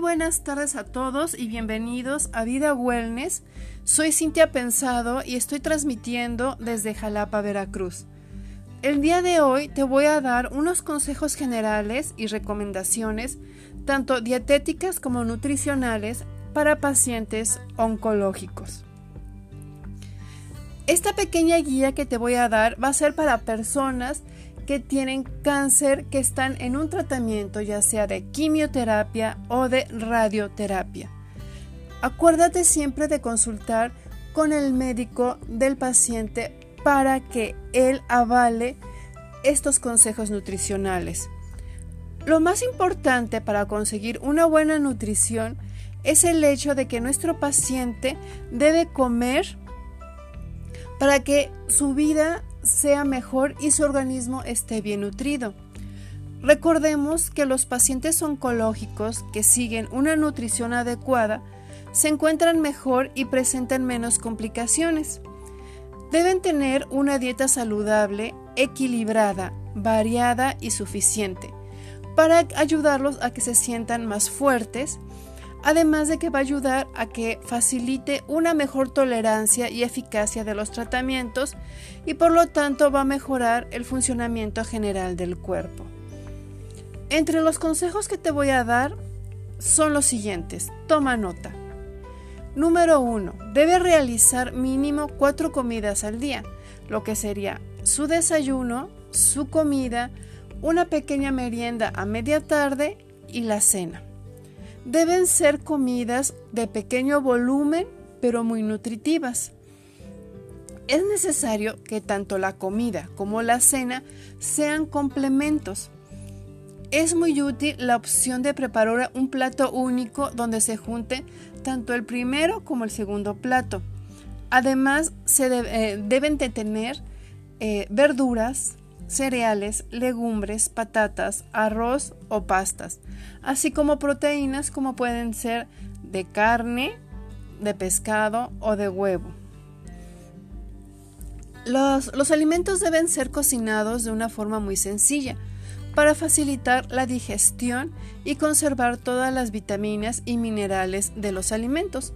buenas tardes a todos y bienvenidos a Vida Wellness. Soy Cintia Pensado y estoy transmitiendo desde Jalapa, Veracruz. El día de hoy te voy a dar unos consejos generales y recomendaciones, tanto dietéticas como nutricionales, para pacientes oncológicos. Esta pequeña guía que te voy a dar va a ser para personas que tienen cáncer que están en un tratamiento ya sea de quimioterapia o de radioterapia. Acuérdate siempre de consultar con el médico del paciente para que él avale estos consejos nutricionales. Lo más importante para conseguir una buena nutrición es el hecho de que nuestro paciente debe comer para que su vida sea mejor y su organismo esté bien nutrido. Recordemos que los pacientes oncológicos que siguen una nutrición adecuada se encuentran mejor y presentan menos complicaciones. Deben tener una dieta saludable, equilibrada, variada y suficiente para ayudarlos a que se sientan más fuertes además de que va a ayudar a que facilite una mejor tolerancia y eficacia de los tratamientos y por lo tanto va a mejorar el funcionamiento general del cuerpo. Entre los consejos que te voy a dar son los siguientes. Toma nota. Número 1. Debe realizar mínimo 4 comidas al día, lo que sería su desayuno, su comida, una pequeña merienda a media tarde y la cena. Deben ser comidas de pequeño volumen, pero muy nutritivas. Es necesario que tanto la comida como la cena sean complementos. Es muy útil la opción de preparar un plato único donde se junte tanto el primero como el segundo plato. Además, se eh, deben de tener eh, verduras, cereales, legumbres, patatas, arroz o pastas, así como proteínas como pueden ser de carne, de pescado o de huevo. Los, los, alimentos deben ser cocinados de una forma muy sencilla para facilitar la digestión y conservar todas las vitaminas y minerales de los alimentos.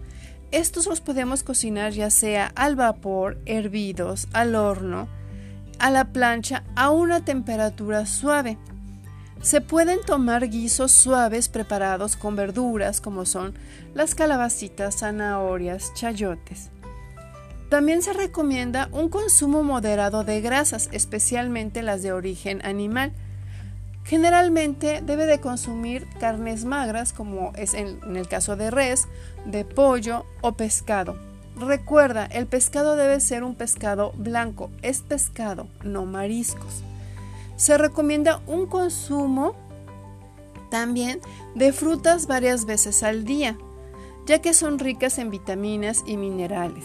Estos los podemos cocinar ya sea al vapor, hervidos, al horno, a la plancha a una temperatura suave. Se pueden tomar guisos suaves preparados con verduras como son las calabacitas, zanahorias, chayotes. También se recomienda un consumo moderado de grasas, especialmente las de origen animal. Generalmente debe de consumir carnes magras como es en el caso de res, de pollo o pescado. Recuerda, el pescado debe ser un pescado blanco, es pescado, no mariscos. Se recomienda un consumo también de frutas varias veces al día, ya que son ricas en vitaminas y minerales.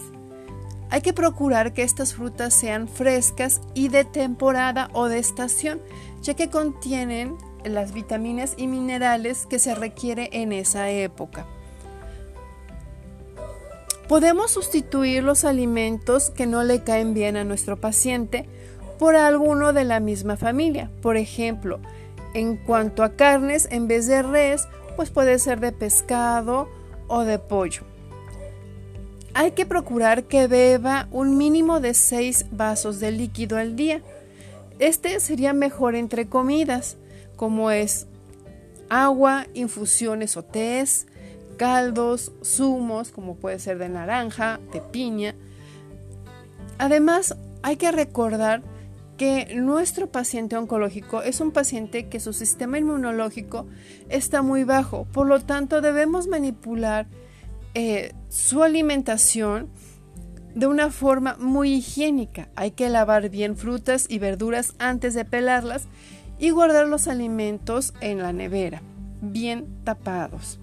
Hay que procurar que estas frutas sean frescas y de temporada o de estación, ya que contienen las vitaminas y minerales que se requiere en esa época. Podemos sustituir los alimentos que no le caen bien a nuestro paciente por alguno de la misma familia. Por ejemplo, en cuanto a carnes, en vez de res, pues puede ser de pescado o de pollo. Hay que procurar que beba un mínimo de 6 vasos de líquido al día. Este sería mejor entre comidas, como es agua, infusiones o tés, caldos, zumos, como puede ser de naranja, de piña. Además, hay que recordar que nuestro paciente oncológico es un paciente que su sistema inmunológico está muy bajo, por lo tanto debemos manipular eh, su alimentación de una forma muy higiénica. Hay que lavar bien frutas y verduras antes de pelarlas y guardar los alimentos en la nevera, bien tapados.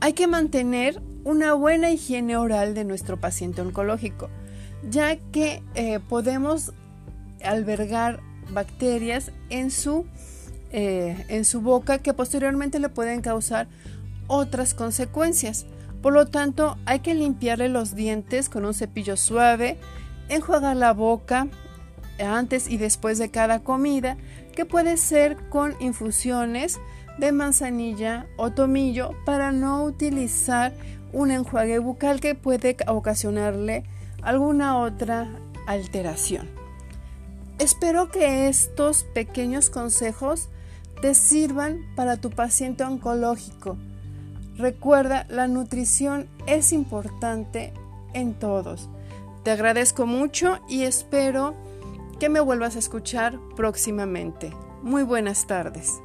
Hay que mantener una buena higiene oral de nuestro paciente oncológico, ya que eh, podemos albergar bacterias en su, eh, en su boca que posteriormente le pueden causar otras consecuencias. Por lo tanto, hay que limpiarle los dientes con un cepillo suave, enjuagar la boca antes y después de cada comida, que puede ser con infusiones de manzanilla o tomillo para no utilizar un enjuague bucal que puede ocasionarle alguna otra alteración. Espero que estos pequeños consejos te sirvan para tu paciente oncológico. Recuerda, la nutrición es importante en todos. Te agradezco mucho y espero que me vuelvas a escuchar próximamente. Muy buenas tardes.